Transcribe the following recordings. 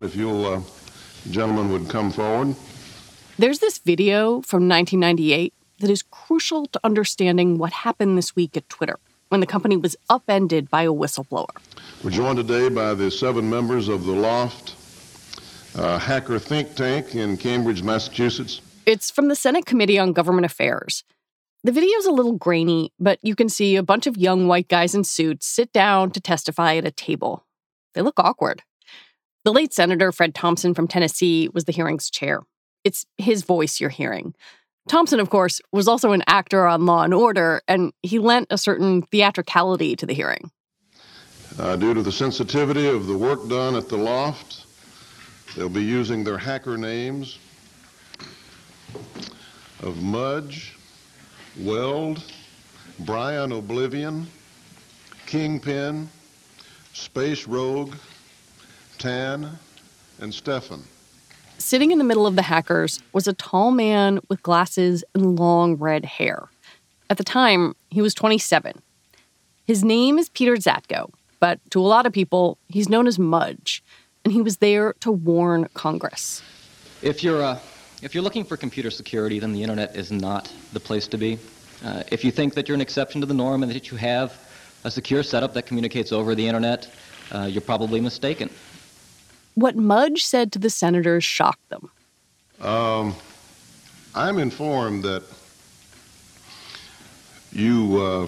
If you'll, uh, gentlemen, would come forward. There's this video from 1998 that is crucial to understanding what happened this week at Twitter when the company was upended by a whistleblower. We're joined today by the seven members of the L0pht uh, hacker think tank in Cambridge, Massachusetts. It's from the Senate Committee on Government Affairs. The video's a little grainy, but you can see a bunch of young white guys in suits sit down to testify at a table. They look awkward. The late Senator Fred Thompson from Tennessee was the hearing's chair. It's his voice you're hearing. Thompson, of course, was also an actor on Law and Order, and he lent a certain theatricality to the hearing. Uh, due to the sensitivity of the work done at the L0pht, they'll be using their hacker names of Mudge, Weld, Brian Oblivion, Kingpin, Space Rogue, Tan, and Stefan. Sitting in the middle of the hackers was a tall man with glasses and long red hair. At the time, he was 27. His name is Peter Zatko, but to a lot of people, he's known as Mudge, and he was there to warn Congress. If you're, uh, if you're looking for computer security, then the internet is not the place to be. Uh, if you think that you're an exception to the norm and that you have a secure setup that communicates over the internet, uh, you're probably mistaken. What Mudge said to the senators shocked them. Um, I'm informed that you uh,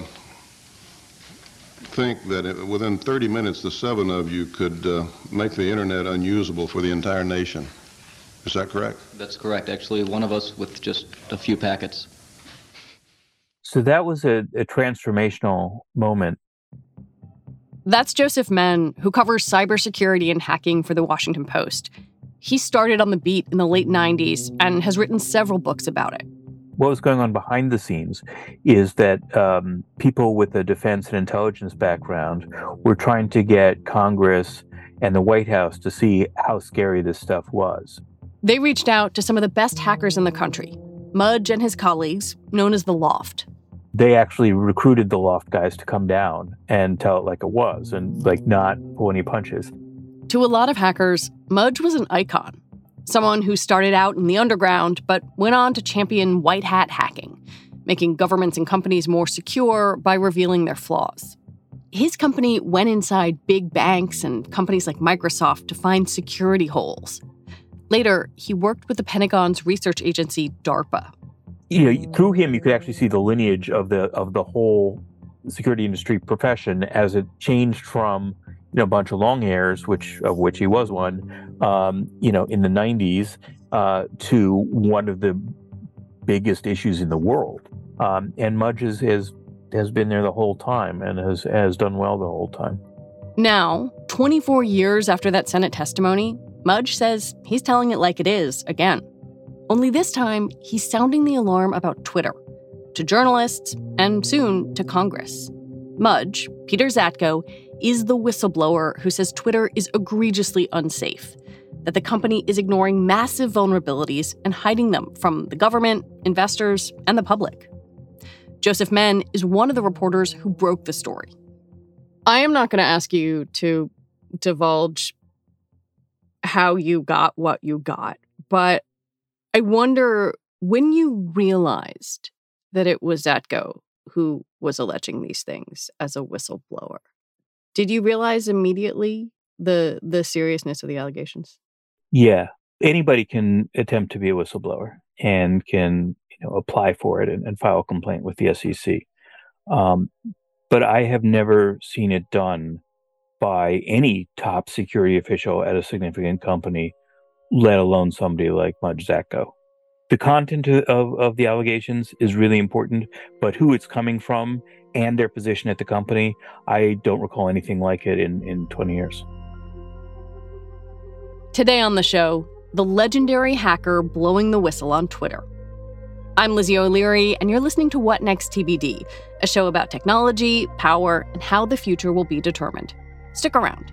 think that it, within 30 minutes, the seven of you could uh, make the internet unusable for the entire nation. Is that correct? That's correct. Actually, one of us with just a few packets. So that was a, a transformational moment. That's Joseph Menn, who covers cybersecurity and hacking for the Washington Post. He started on the beat in the late 90s and has written several books about it. What was going on behind the scenes is that um, people with a defense and intelligence background were trying to get Congress and the White House to see how scary this stuff was. They reached out to some of the best hackers in the country, Mudge and his colleagues, known as the L0pht. They actually recruited the L0pht guys to come down and tell it like it was and like not pull any punches. To a lot of hackers, Mudge was an icon, someone who started out in the underground but went on to champion white hat hacking, making governments and companies more secure by revealing their flaws. His company went inside big banks and companies like Microsoft to find security holes. Later, he worked with the Pentagon's research agency, DARPA. You know, through him, you could actually see the lineage of the of the whole security industry profession as it changed from you know a bunch of long hairs, which of which he was one, um, you know, in the '90s, uh, to one of the biggest issues in the world. Um, and Mudge has has been there the whole time and has has done well the whole time. Now, 24 years after that Senate testimony, Mudge says he's telling it like it is again. Only this time, he's sounding the alarm about Twitter to journalists and soon to Congress. Mudge, Peter Zatko, is the whistleblower who says Twitter is egregiously unsafe, that the company is ignoring massive vulnerabilities and hiding them from the government, investors, and the public. Joseph Menn is one of the reporters who broke the story. I am not going to ask you to divulge how you got what you got, but I wonder when you realized that it was Zatko who was alleging these things as a whistleblower. Did you realize immediately the the seriousness of the allegations? Yeah, anybody can attempt to be a whistleblower and can you know apply for it and, and file a complaint with the SEC. Um, but I have never seen it done by any top security official at a significant company, let alone somebody like Mudge. The content of, of the allegations is really important, but who it's coming from and their position at the company, I don't recall anything like it in, in 20 years. Today on the show, the legendary hacker blowing the whistle on Twitter. I'm Lizzie O'Leary, and you're listening to What Next TBD, a show about technology, power, and how the future will be determined. Stick around.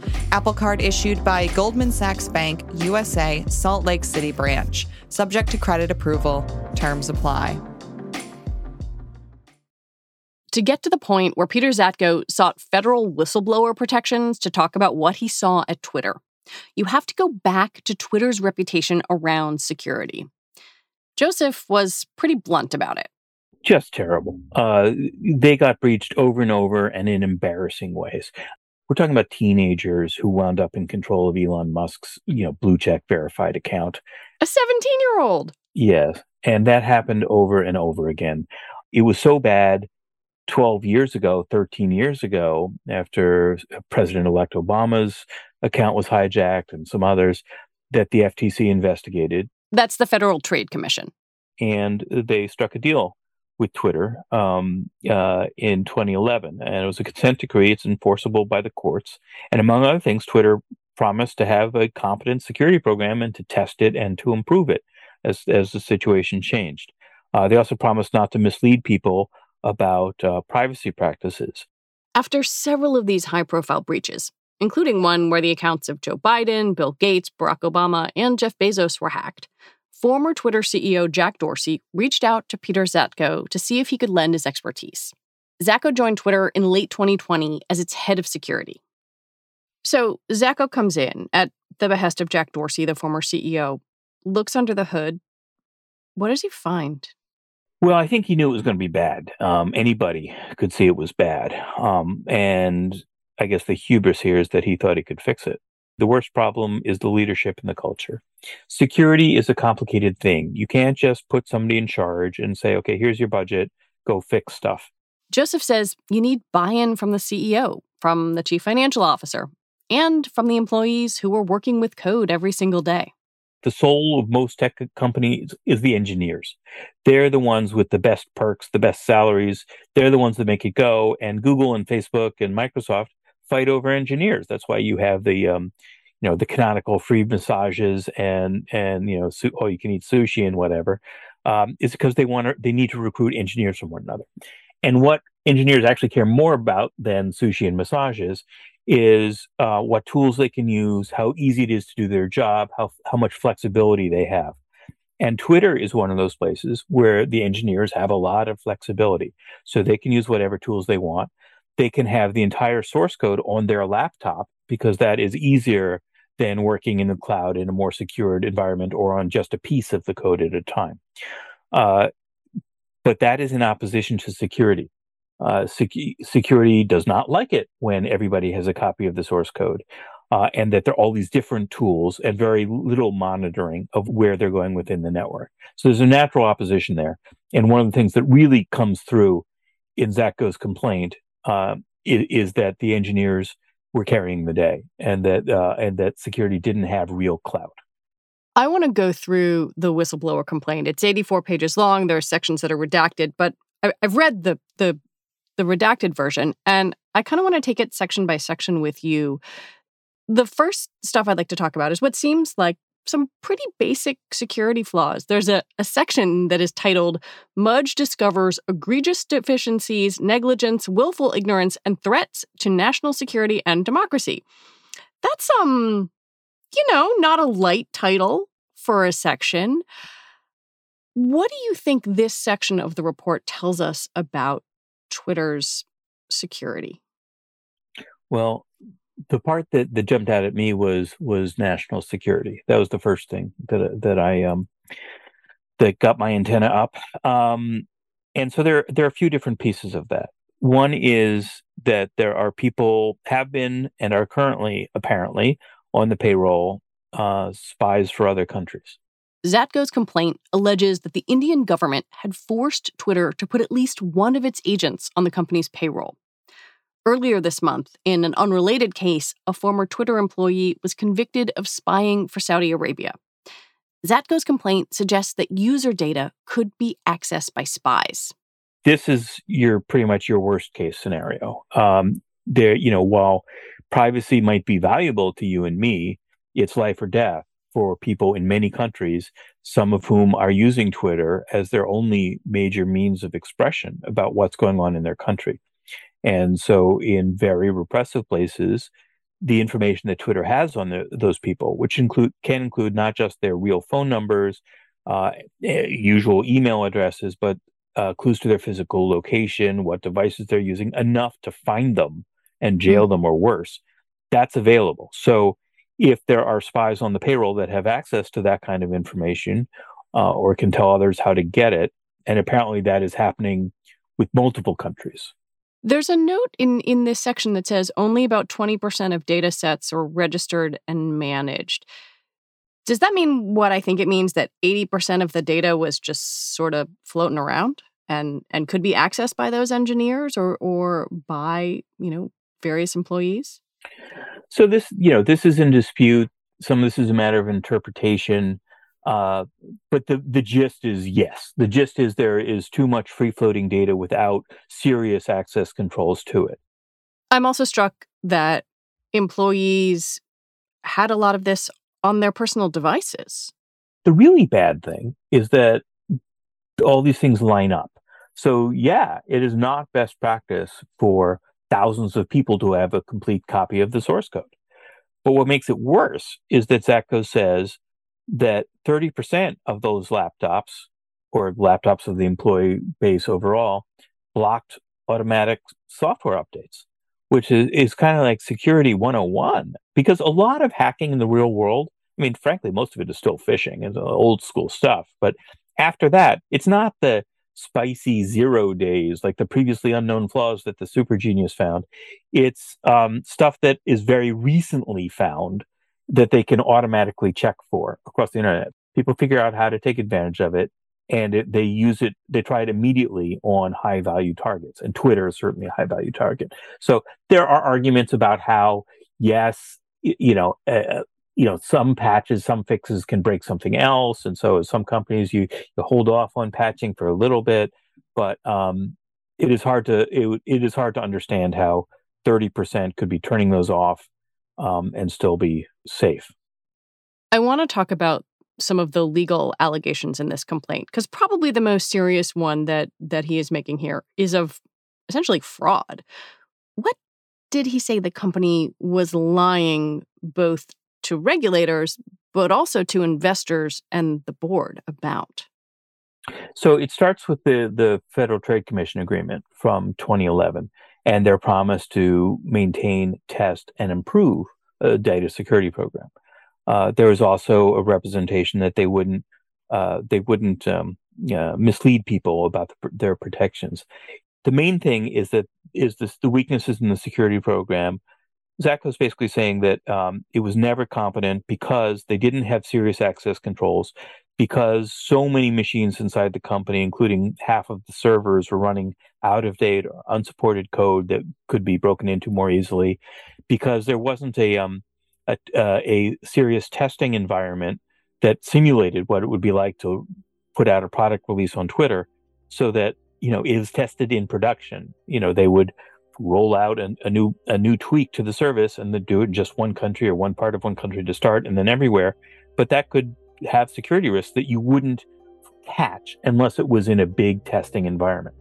Apple Card issued by Goldman Sachs Bank, USA, Salt Lake City branch. Subject to credit approval. Terms apply to get to the point where Peter Zatko sought federal whistleblower protections to talk about what he saw at Twitter. You have to go back to Twitter's reputation around security. Joseph was pretty blunt about it. Just terrible. Uh, they got breached over and over and in embarrassing ways. We're talking about teenagers who wound up in control of Elon Musk's, you know, blue check verified account. A 17 year old. Yes. And that happened over and over again. It was so bad 12 years ago, 13 years ago, after President elect Obama's account was hijacked and some others, that the FTC investigated. That's the Federal Trade Commission. And they struck a deal with Twitter um, uh, in 2011. And it was a consent decree, it's enforceable by the courts. And among other things, Twitter promised to have a competent security program and to test it and to improve it as, as the situation changed. Uh, they also promised not to mislead people about uh, privacy practices. After several of these high profile breaches, including one where the accounts of Joe Biden, Bill Gates, Barack Obama, and Jeff Bezos were hacked, former Twitter CEO Jack Dorsey reached out to Peter Zatko to see if he could lend his expertise. Zatko joined Twitter in late 2020 as its head of security. So Zatko comes in at the behest of Jack Dorsey, the former CEO, looks under the hood. What does he find? Well, I think he knew it was going to be bad. Um, anybody could see it was bad. Um, and I guess the hubris here is that he thought he could fix it. The worst problem is the leadership and the culture. Security is a complicated thing. You can't just put somebody in charge and say, okay, here's your budget, go fix stuff. Joseph says you need buy in from the CEO, from the chief financial officer, and from the employees who are working with code every single day the soul of most tech companies is the engineers. They're the ones with the best perks, the best salaries. They're the ones that make it go. And Google and Facebook and Microsoft fight over engineers. That's why you have the, um, you know, the canonical free massages and and you know, su- oh, you can eat sushi and whatever. Um, is because they want to, they need to recruit engineers from one another. And what engineers actually care more about than sushi and massages is uh, what tools they can use, how easy it is to do their job, how how much flexibility they have. And Twitter is one of those places where the engineers have a lot of flexibility. So they can use whatever tools they want. They can have the entire source code on their laptop because that is easier than working in the cloud in a more secured environment or on just a piece of the code at a time. Uh, but that is in opposition to security uh, sec- security does not like it when everybody has a copy of the source code. Uh, and that there are all these different tools and very little monitoring of where they're going within the network. So there's a natural opposition there. And one of the things that really comes through in Zatko's complaint uh, is, that the engineers were carrying the day, and that uh, and that security didn't have real clout. I want to go through the whistleblower complaint. It's 84 pages long. There are sections that are redacted, but I, I've read the the the redacted version. And I kind of want to take it section by section with you. The first stuff I'd like to talk about is what seems like some pretty basic security flaws. There's a, a section that is titled Mudge Discovers Egregious Deficiencies, Negligence, Willful Ignorance, and Threats to National Security and Democracy. That's, um, you know, not a light title for a section. What do you think this section of the report tells us about Twitter's security? Well, the part that, that jumped out at me was was national security. That was the first thing that that I um that got my antenna up. Um, and so there there are a few different pieces of that. One is that there are people have been and are currently apparently on the payroll uh, spies for other countries. Zatko's complaint alleges that the Indian government had forced Twitter to put at least one of its agents on the company's payroll. Earlier this month, in an unrelated case, a former Twitter employee was convicted of spying for Saudi Arabia. Zatko's complaint suggests that user data could be accessed by spies. This is your pretty much your worst case scenario. Um, there, you know, while privacy might be valuable to you and me, it's life or death for people in many countries, some of whom are using Twitter as their only major means of expression about what's going on in their country. And so, in very repressive places, the information that Twitter has on the, those people, which include can include not just their real phone numbers, uh, eh, usual email addresses, but uh, clues to their physical location, what devices they're using, enough to find them and jail mm-hmm. them or worse. That's available. So, if there are spies on the payroll that have access to that kind of information uh, or can tell others how to get it, and apparently that is happening with multiple countries. There's a note in, in this section that says only about 20% of data sets are registered and managed. Does that mean what I think it means that 80% of the data was just sort of floating around and, and could be accessed by those engineers or, or by, you know, various employees? So this, you know, this is in dispute. Some of this is a matter of interpretation. Uh, but the, the gist is yes. The gist is there is too much free floating data without serious access controls to it. I'm also struck that employees had a lot of this on their personal devices. The really bad thing is that all these things line up. So, yeah, it is not best practice for thousands of people to have a complete copy of the source code. But what makes it worse is that Zatko says that 30% of those laptops or laptops of the employee base overall blocked automatic software updates, which is, is kind of like security 101 because a lot of hacking in the real world, I mean, frankly, most of it is still phishing and old school stuff. But after that, it's not the spicy zero days like the previously unknown flaws that the super genius found. It's um, stuff that is very recently found that they can automatically check for across the internet. People figure out how to take advantage of it and it, they use it, they try it immediately on high value targets. And Twitter is certainly a high value target. So there are arguments about how, yes, you know, uh, you know, some patches, some fixes can break something else. And so some companies, you, you hold off on patching for a little bit, but um, it is hard to, it, it is hard to understand how 30% could be turning those off um, and still be safe. I want to talk about some of the legal allegations in this complaint because probably the most serious one that that he is making here is of essentially fraud. What did he say the company was lying both to regulators but also to investors and the board about? So it starts with the the Federal Trade Commission agreement from 2011 and their promise to maintain, test, and improve a data security program. Uh, there was also a representation that they wouldn't uh, they wouldn't um, uh, mislead people about the, their protections. The main thing is that is this the weaknesses in the security program. Zach was basically saying that um, it was never competent because they didn't have serious access controls because so many machines inside the company, including half of the servers, were running out of date or unsupported code that could be broken into more easily, because there wasn't a um, a, uh, a serious testing environment that simulated what it would be like to put out a product release on Twitter, so that you know it was tested in production. You know they would roll out a, a new a new tweak to the service and then do it in just one country or one part of one country to start, and then everywhere but that could have security risks that you wouldn't catch unless it was in a big testing environment.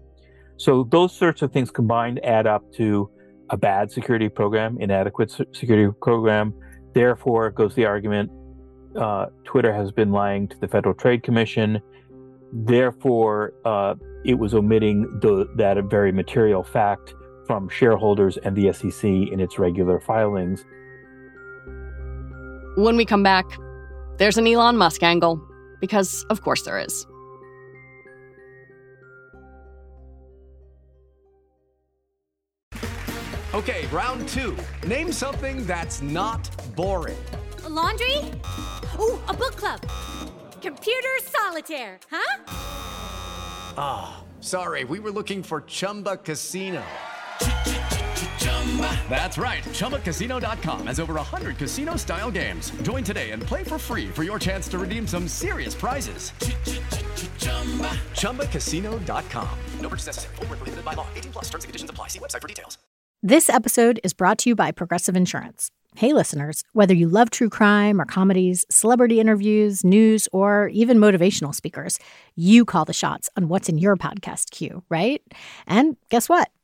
So those sorts of things combined add up to a bad security program, inadequate security program. Therefore, goes the argument uh, Twitter has been lying to the Federal Trade Commission. Therefore, uh, it was omitting the, that very material fact from shareholders and the SEC in its regular filings. When we come back, there's an Elon Musk angle, because of course there is. Okay, round two. Name something that's not boring. A laundry? Ooh, a book club. Computer solitaire, huh? Ah, oh, sorry, we were looking for Chumba Casino. That's right. ChumbaCasino.com has over 100 casino style games. Join today and play for free for your chance to redeem some serious prizes. ChumbaCasino.com. No purchase necessary. Full prohibited by law. 18 plus terms and conditions apply. See website for details. This episode is brought to you by Progressive Insurance. Hey, listeners, whether you love true crime or comedies, celebrity interviews, news, or even motivational speakers, you call the shots on what's in your podcast queue, right? And guess what?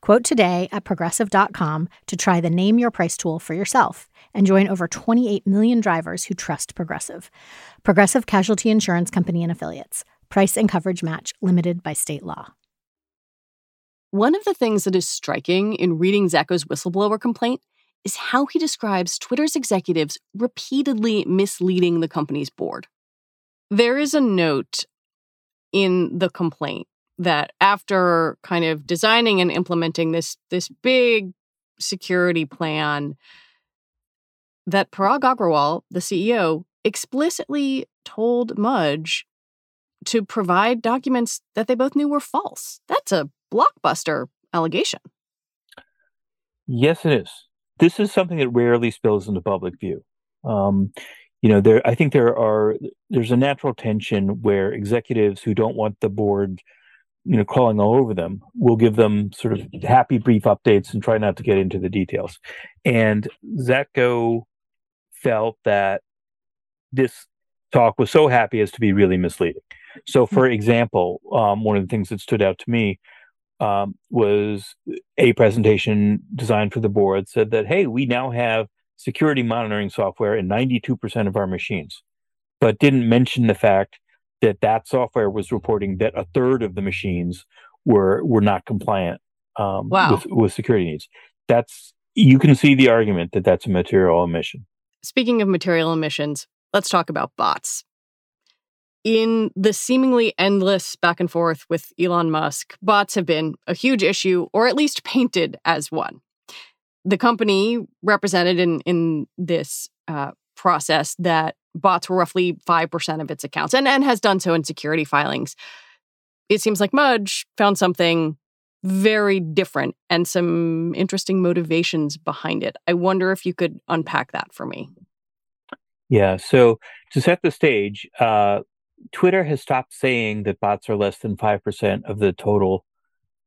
Quote today at progressive.com to try the Name Your Price tool for yourself and join over 28 million drivers who trust Progressive. Progressive Casualty Insurance Company and Affiliates. Price and coverage match limited by state law. One of the things that is striking in reading Zatko's whistleblower complaint is how he describes Twitter's executives repeatedly misleading the company's board. There is a note in the complaint that after kind of designing and implementing this this big security plan that Parag Agrawal, the CEO, explicitly told Mudge to provide documents that they both knew were false. That's a blockbuster allegation. Yes, it is. This is something that rarely spills into public view. Um, you know, there. I think there are. There's a natural tension where executives who don't want the board you know crawling all over them we'll give them sort of happy brief updates and try not to get into the details and Zatko felt that this talk was so happy as to be really misleading so for mm-hmm. example um, one of the things that stood out to me um, was a presentation designed for the board said that hey we now have security monitoring software in 92% of our machines but didn't mention the fact that that software was reporting that a third of the machines were were not compliant um, wow. with, with security needs. That's you can see the argument that that's a material omission. Speaking of material emissions, let's talk about bots. In the seemingly endless back and forth with Elon Musk, bots have been a huge issue, or at least painted as one. The company represented in in this uh, process that bots were roughly 5% of its accounts and, and has done so in security filings. It seems like Mudge found something very different and some interesting motivations behind it. I wonder if you could unpack that for me. Yeah. So to set the stage, uh, Twitter has stopped saying that bots are less than 5% of the total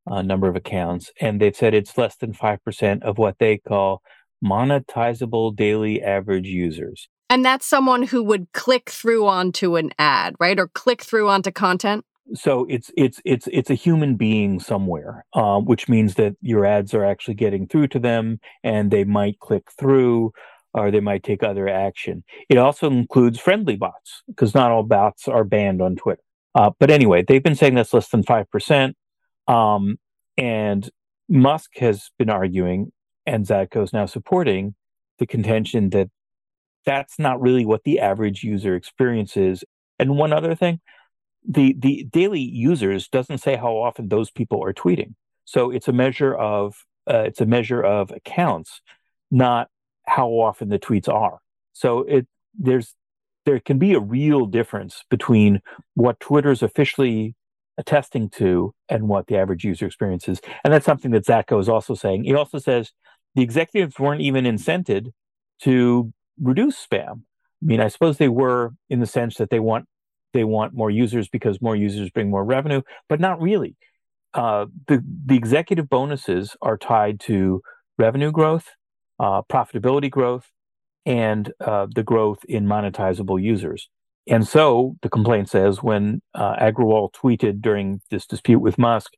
uh, number of accounts. And they've said it's less than 5% of what they call monetizable daily average users. And that's someone who would click through onto an ad, right? Or click through onto content. So it's it's it's it's a human being somewhere, uh, which means that your ads are actually getting through to them, and they might click through, or they might take other action. It also includes friendly bots because not all bots are banned on Twitter. Uh, but anyway, they've been saying that's less than five percent, um, and Musk has been arguing, and Zatko is now supporting the contention that that's not really what the average user experiences. And one other thing, the the daily users doesn't say how often those people are tweeting. So it's a measure of uh, it's a measure of accounts, not how often the tweets are. So it there's there can be a real difference between what Twitter's officially attesting to and what the average user experiences. And that's something that Zatko is also saying. He also says the executives weren't even incented to reduce spam. I mean, I suppose they were in the sense that they want they want more users because more users bring more revenue, but not really. Uh, the the executive bonuses are tied to revenue growth, uh, profitability growth, and uh, the growth in monetizable users. And so the complaint says when uh, Agrawal tweeted during this dispute with Musk,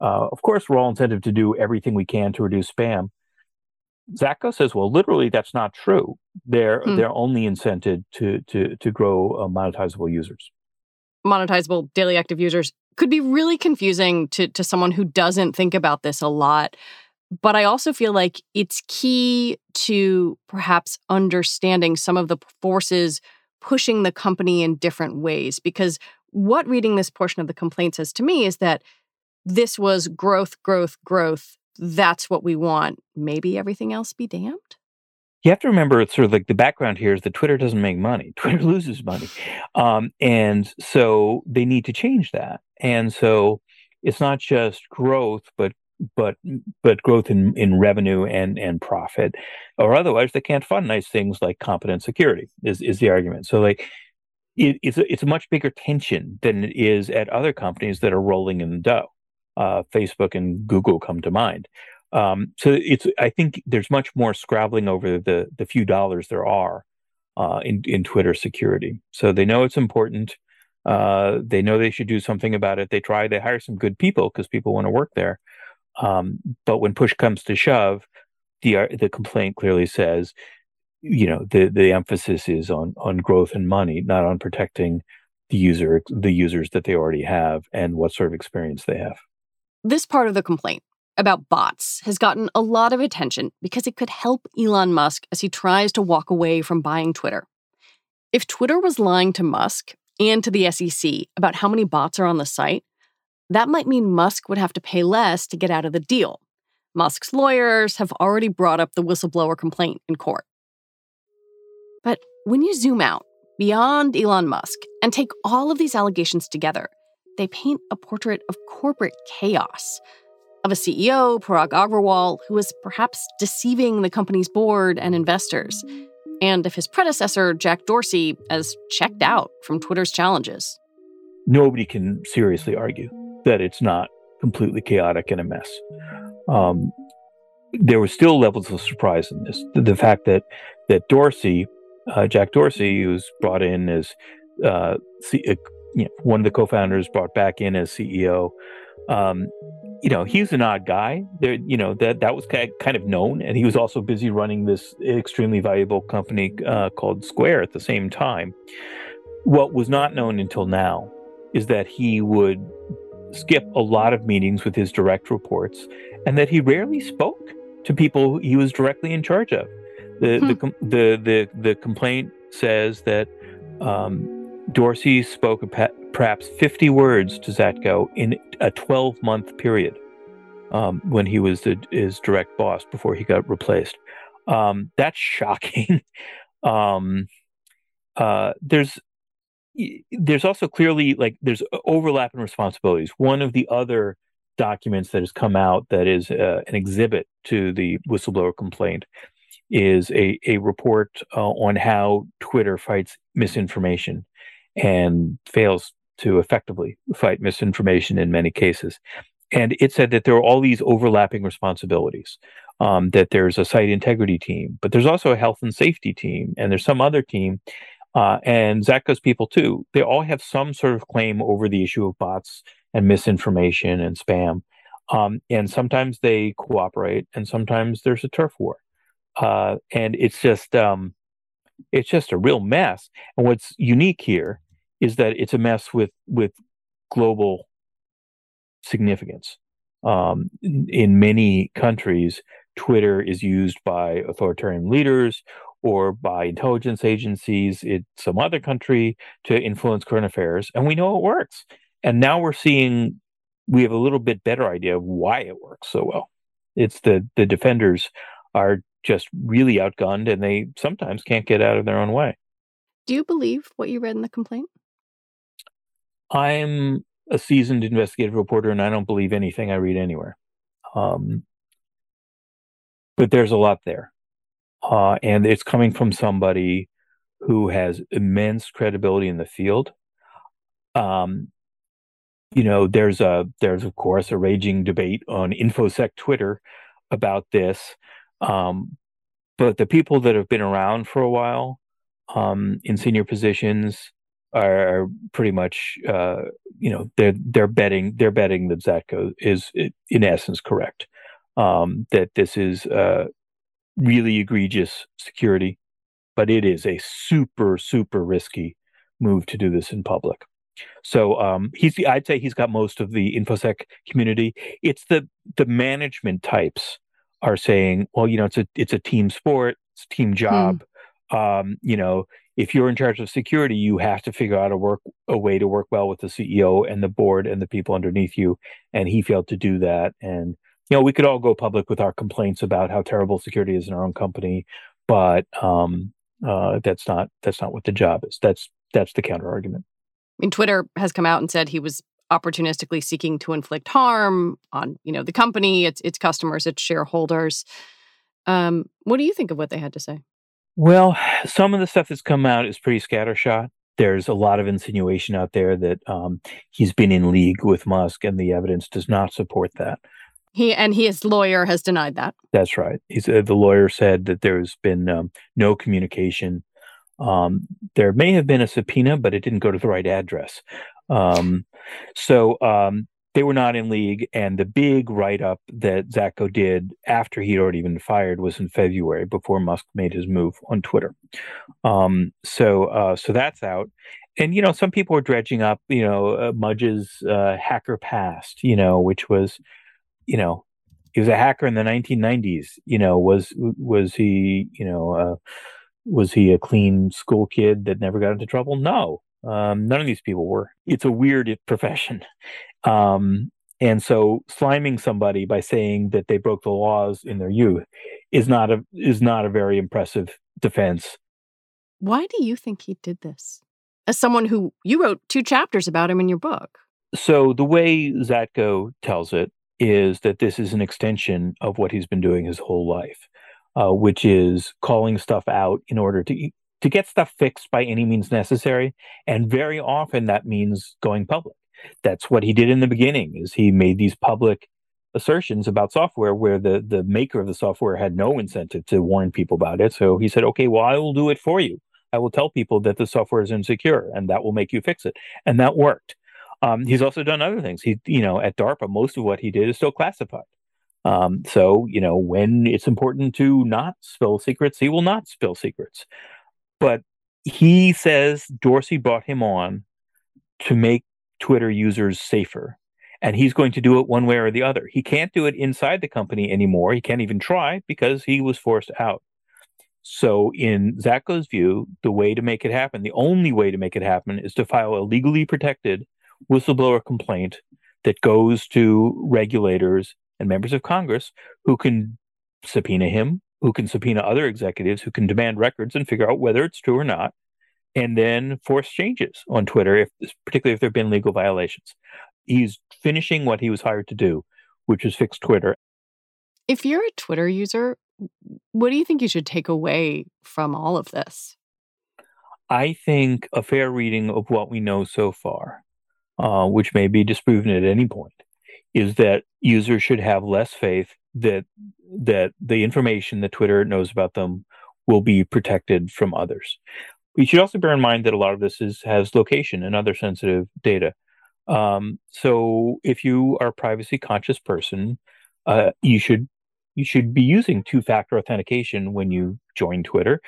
uh, of course, we're all incentive to do everything we can to reduce spam. Zatko says, well, literally, that's not true. They're hmm. they're only incented to to to grow uh, monetizable users. Monetizable daily active users could be really confusing to to someone who doesn't think about this a lot. But I also feel like it's key to perhaps understanding some of the forces pushing the company in different ways. Because what reading this portion of the complaint says to me is that this was growth, growth, growth. That's what we want. Maybe everything else be damned? You have to remember, it's sort of like the background here is that Twitter doesn't make money. Twitter loses money. Um, and so they need to change that. And so it's not just growth, but but but growth in, in revenue and and profit, or otherwise they can't fund nice things like competent security. Is is the argument? So like. It, it's a, it's a much bigger tension than it is at other companies that are rolling in the dough. Uh, Facebook and Google come to mind. Um, so it's I think there's much more scrabbling over the the few dollars there are uh, in in Twitter security. So they know it's important. Uh, they know they should do something about it. They try. They hire some good people because people want to work there. Um, but when push comes to shove, the the complaint clearly says, you know, the the emphasis is on on growth and money, not on protecting the user the users that they already have and what sort of experience they have. This part of the complaint about bots has gotten a lot of attention because it could help Elon Musk as he tries to walk away from buying Twitter. If Twitter was lying to Musk and to the SEC about how many bots are on the site, that might mean Musk would have to pay less to get out of the deal. Musk's lawyers have already brought up the whistleblower complaint in court. But when you zoom out beyond Elon Musk and take all of these allegations together, they paint a portrait of corporate chaos, of a CEO, Parag Agrawal, who was perhaps deceiving the company's board and investors, and of his predecessor, Jack Dorsey, as checked out from Twitter's challenges. Nobody can seriously argue that it's not completely chaotic and a mess. Um, there were still levels of surprise in this. The, the fact that that Dorsey, uh, Jack Dorsey, who's brought in as uh, C- uh, you know, one of the co-founders, brought back in as CEO. Um, you know, he's an odd guy. There, you know that that was kind of known, and he was also busy running this extremely valuable company uh, called Square at the same time. What was not known until now is that he would skip a lot of meetings with his direct reports and that he rarely spoke to people he was directly in charge of. The hmm. the, the, the the complaint says that um, Dorsey spoke perhaps 50 words to Zatko in a 12 month period um, when he was the, his direct boss before he got replaced. Um, that's shocking. um, uh, there's there's also clearly like there's overlap in responsibilities. One of the other documents that has come out that is uh, an exhibit to the whistleblower complaint is a, a report uh, on how Twitter fights misinformation and fails to effectively fight misinformation in many cases. And it said that there are all these overlapping responsibilities. Um, that there's a site integrity team, but there's also a health and safety team, and there's some other team uh, and Zatko's people too, they all have some sort of claim over the issue of bots and misinformation and spam. Um, and sometimes they cooperate, and sometimes there's a turf war. Uh, and it's just um, it's just a real mess. And what's unique here is that it's a mess with with global significance. Um, in, many countries, Twitter is used by authoritarian leaders or by intelligence agencies in some other country to influence current affairs. And we know it works. And now we're seeing we have a little bit better idea of why it works so well. It's the the defenders are just really outgunned and they sometimes can't get out of their own way. Do you believe what you read in the complaint? I'm a seasoned investigative reporter, and I don't believe anything I read anywhere. Um, but there's a lot there, uh, and it's coming from somebody who has immense credibility in the field. Um, you know, there's a there's of course a raging debate on infosec Twitter about this, um, but the people that have been around for a while um, in senior positions are pretty much uh, you know they're they're betting they're betting that Zatko is in essence correct um, that this is uh, really egregious security, but it is a super super risky move to do this in public. So um, he's I'd say he's got most of the infosec community. It's the the management types are saying, well, you know, it's a it's a team sport, it's a team job. Hmm. Um, you know, if you're in charge of security, you have to figure out a work a way to work well with the CEO and the board and the people underneath you. And he failed to do that. And you know, we could all go public with our complaints about how terrible security is in our own company, but um, uh, that's not that's not what the job is. That's that's the counter argument. I mean, Twitter has come out and said he was opportunistically seeking to inflict harm on, you know, the company, its its customers, its shareholders. Um, what do you think of what they had to say? Well, some of the stuff that's come out is pretty scattershot. There's a lot of insinuation out there that um, he's been in league with Musk, and the evidence does not support that. He and his lawyer has denied that. That's right. He's, uh, the lawyer said that there's been um, no communication. Um, there may have been a subpoena, but it didn't go to the right address. Um, so um, they were not in league. And the big write up that Zatko did after he'd already been fired was in February before Musk made his move on Twitter. Um, so uh, so that's out. And you know, some people were dredging up, you know, uh, Mudge's uh, hacker past, you know, which was, you know, he was a hacker in the 1990s. You know, was was he, you know, uh, was he a clean school kid that never got into trouble? No, um, none of these people were. It's a weird profession. Um, and so sliming somebody by saying that they broke the laws in their youth is not a is not a very impressive defense. Why do you think he did this? As someone who you wrote two chapters about him in your book. So the way Zatko tells it is that this is an extension of what he's been doing his whole life, uh, which is calling stuff out in order to to get stuff fixed by any means necessary. And very often that means going public. That's what he did in the beginning is he made these public assertions about software where the, the maker of the software had no incentive to warn people about it. So he said, okay, well, I will do it for you. I will tell people that the software is insecure and that will make you fix it. And that worked. Um, he's also done other things. He, you know, at DARPA, most of what he did is still classified. Um, so, you know, when it's important to not spill secrets, he will not spill secrets. But he says Dorsey brought him on to make Twitter users safer. And he's going to do it one way or the other. He can't do it inside the company anymore. He can't even try because he was forced out. So, in Zatko's view, the way to make it happen, the only way to make it happen, is to file a legally protected whistleblower complaint that goes to regulators and members of Congress who can subpoena him, who can subpoena other executives who can demand records and figure out whether it's true or not, and then force changes on Twitter, if particularly if there have been legal violations. He's finishing what he was hired to do, which is fix Twitter. If you're a Twitter user, what do you think you should take away from all of this? I think a fair reading of what we know so far, uh, which may be disproven at any point, is that users should have less faith that that the information that Twitter knows about them will be protected from others. We should also bear in mind that a lot of this is has location and other sensitive data. Um, so if you are a privacy conscious person, uh, you should you should be using two factor authentication when you join Twitter.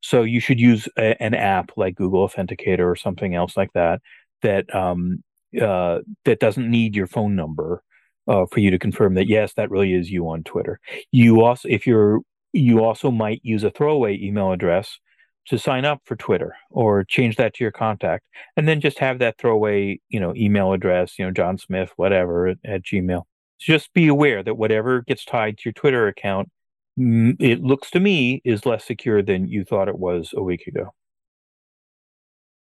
So you should use a, an app like Google Authenticator or something else like that that um, uh, that doesn't need your phone number uh, for you to confirm that yes, that really is you on Twitter. You also, if you're, you also might use a throwaway email address to sign up for Twitter or change that to your contact, and then just have that throwaway, you know, email address, you know, John Smith, whatever at, at Gmail. Just be aware that whatever gets tied to your Twitter account, it looks to me is less secure than you thought it was a week ago.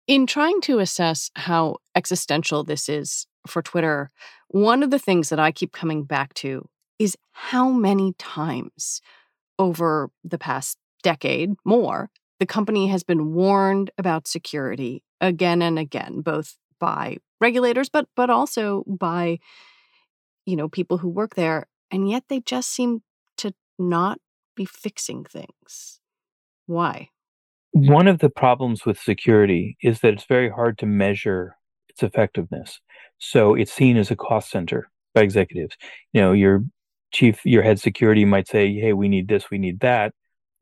In trying to assess how existential this is for Twitter, one of the things that I keep coming back to is how many times over the past decade, more, the company has been warned about security again and again, both by regulators, but but also by you know people who work there, and yet they just seem to not be fixing things. Why? One of the problems with security is that it's very hard to measure its effectiveness. So it's seen as a cost center by executives. You know, your chief, your head security might say, "Hey, we need this, we need that,"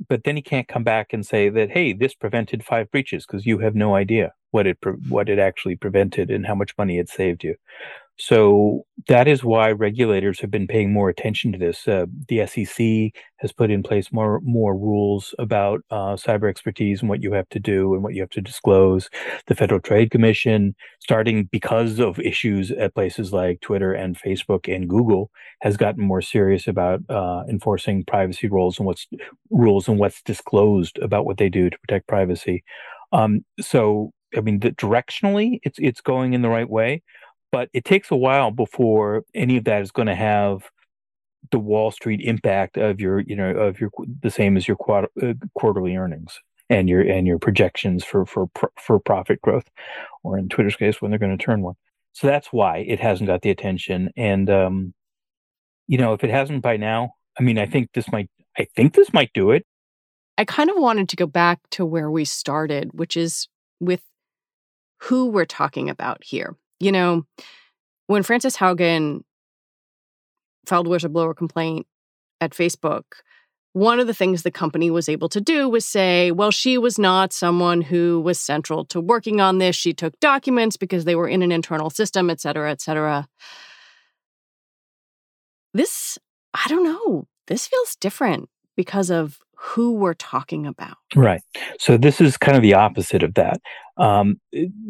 but then he can't come back and say that, "Hey, this prevented five breaches," because you have no idea what it pre- what it actually prevented and how much money it saved you. So that is why regulators have been paying more attention to this. Uh, the SEC has put in place more more rules about uh, cyber expertise and what you have to do and what you have to disclose. The Federal Trade Commission, starting because of issues at places like Twitter and Facebook and Google, has gotten more serious about uh, enforcing privacy rules and what's rules and what's disclosed about what they do to protect privacy. Um, so, I mean, the, directionally, it's it's going in the right way but it takes a while before any of that is going to have the Wall Street impact of your, you know, of your the same as your quad, uh, quarterly earnings and your and your projections for for for profit growth, or in Twitter's case, when they're going to turn one. So that's why it hasn't got the attention. And um, you know, if it hasn't by now, I mean, I think this might, I think this might do it. I kind of wanted to go back to where we started, which is with who we're talking about here. You know, when Frances Haugen filed a whistleblower complaint at Facebook, one of the things the company was able to do was say, well, she was not someone who was central to working on this. She took documents because they were in an internal system, et cetera, et cetera. This, I don't know, this feels different because of who we're talking about. Right. So this is kind of the opposite of that. Um,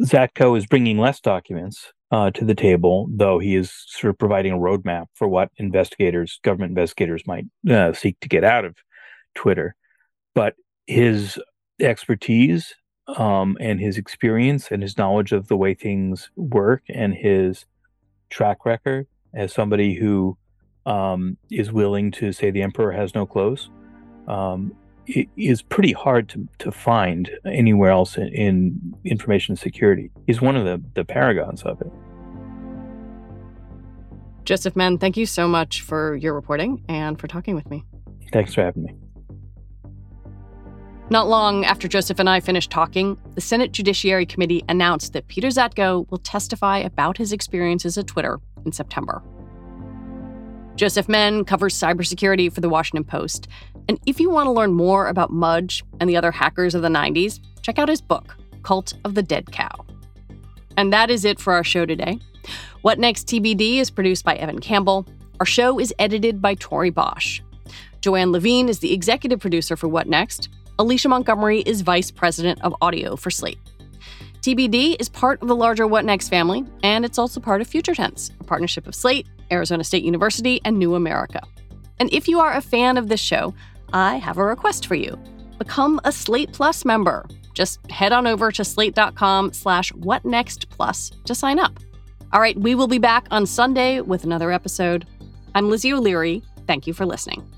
Zatko is bringing less documents uh, to the table, though he is sort of providing a roadmap for what investigators, government investigators, might uh, seek to get out of Twitter. But his expertise um, and his experience and his knowledge of the way things work and his track record as somebody who um, is willing to say the emperor has no clothes um, is pretty hard to, to find anywhere else in, in information security. He's one of the, the paragons of it. Joseph Menn, thank you so much for your reporting and for talking with me. Thanks for having me. Not long after Joseph and I finished talking, the Senate Judiciary Committee announced that Peter Zatko will testify about his experiences at Twitter in September. Joseph Menn covers cybersecurity for the Washington Post. And if you want to learn more about Mudge and the other hackers of the 90s, check out his book, Cult of the Dead Cow. And that is it for our show today. What Next TBD is produced by Evan Campbell. Our show is edited by Tori Bosch. Joanne Levine is the executive producer for What Next. Alicia Montgomery is vice president of audio for Slate. TBD is part of the larger What Next family, and it's also part of Future Tense, a partnership of Slate, Arizona State University, and New America. And if you are a fan of this show, I have a request for you. Become a Slate Plus member. Just head on over to slate.com slash whatnextplus to sign up. All right, we will be back on Sunday with another episode. I'm Lizzie O'Leary. Thank you for listening.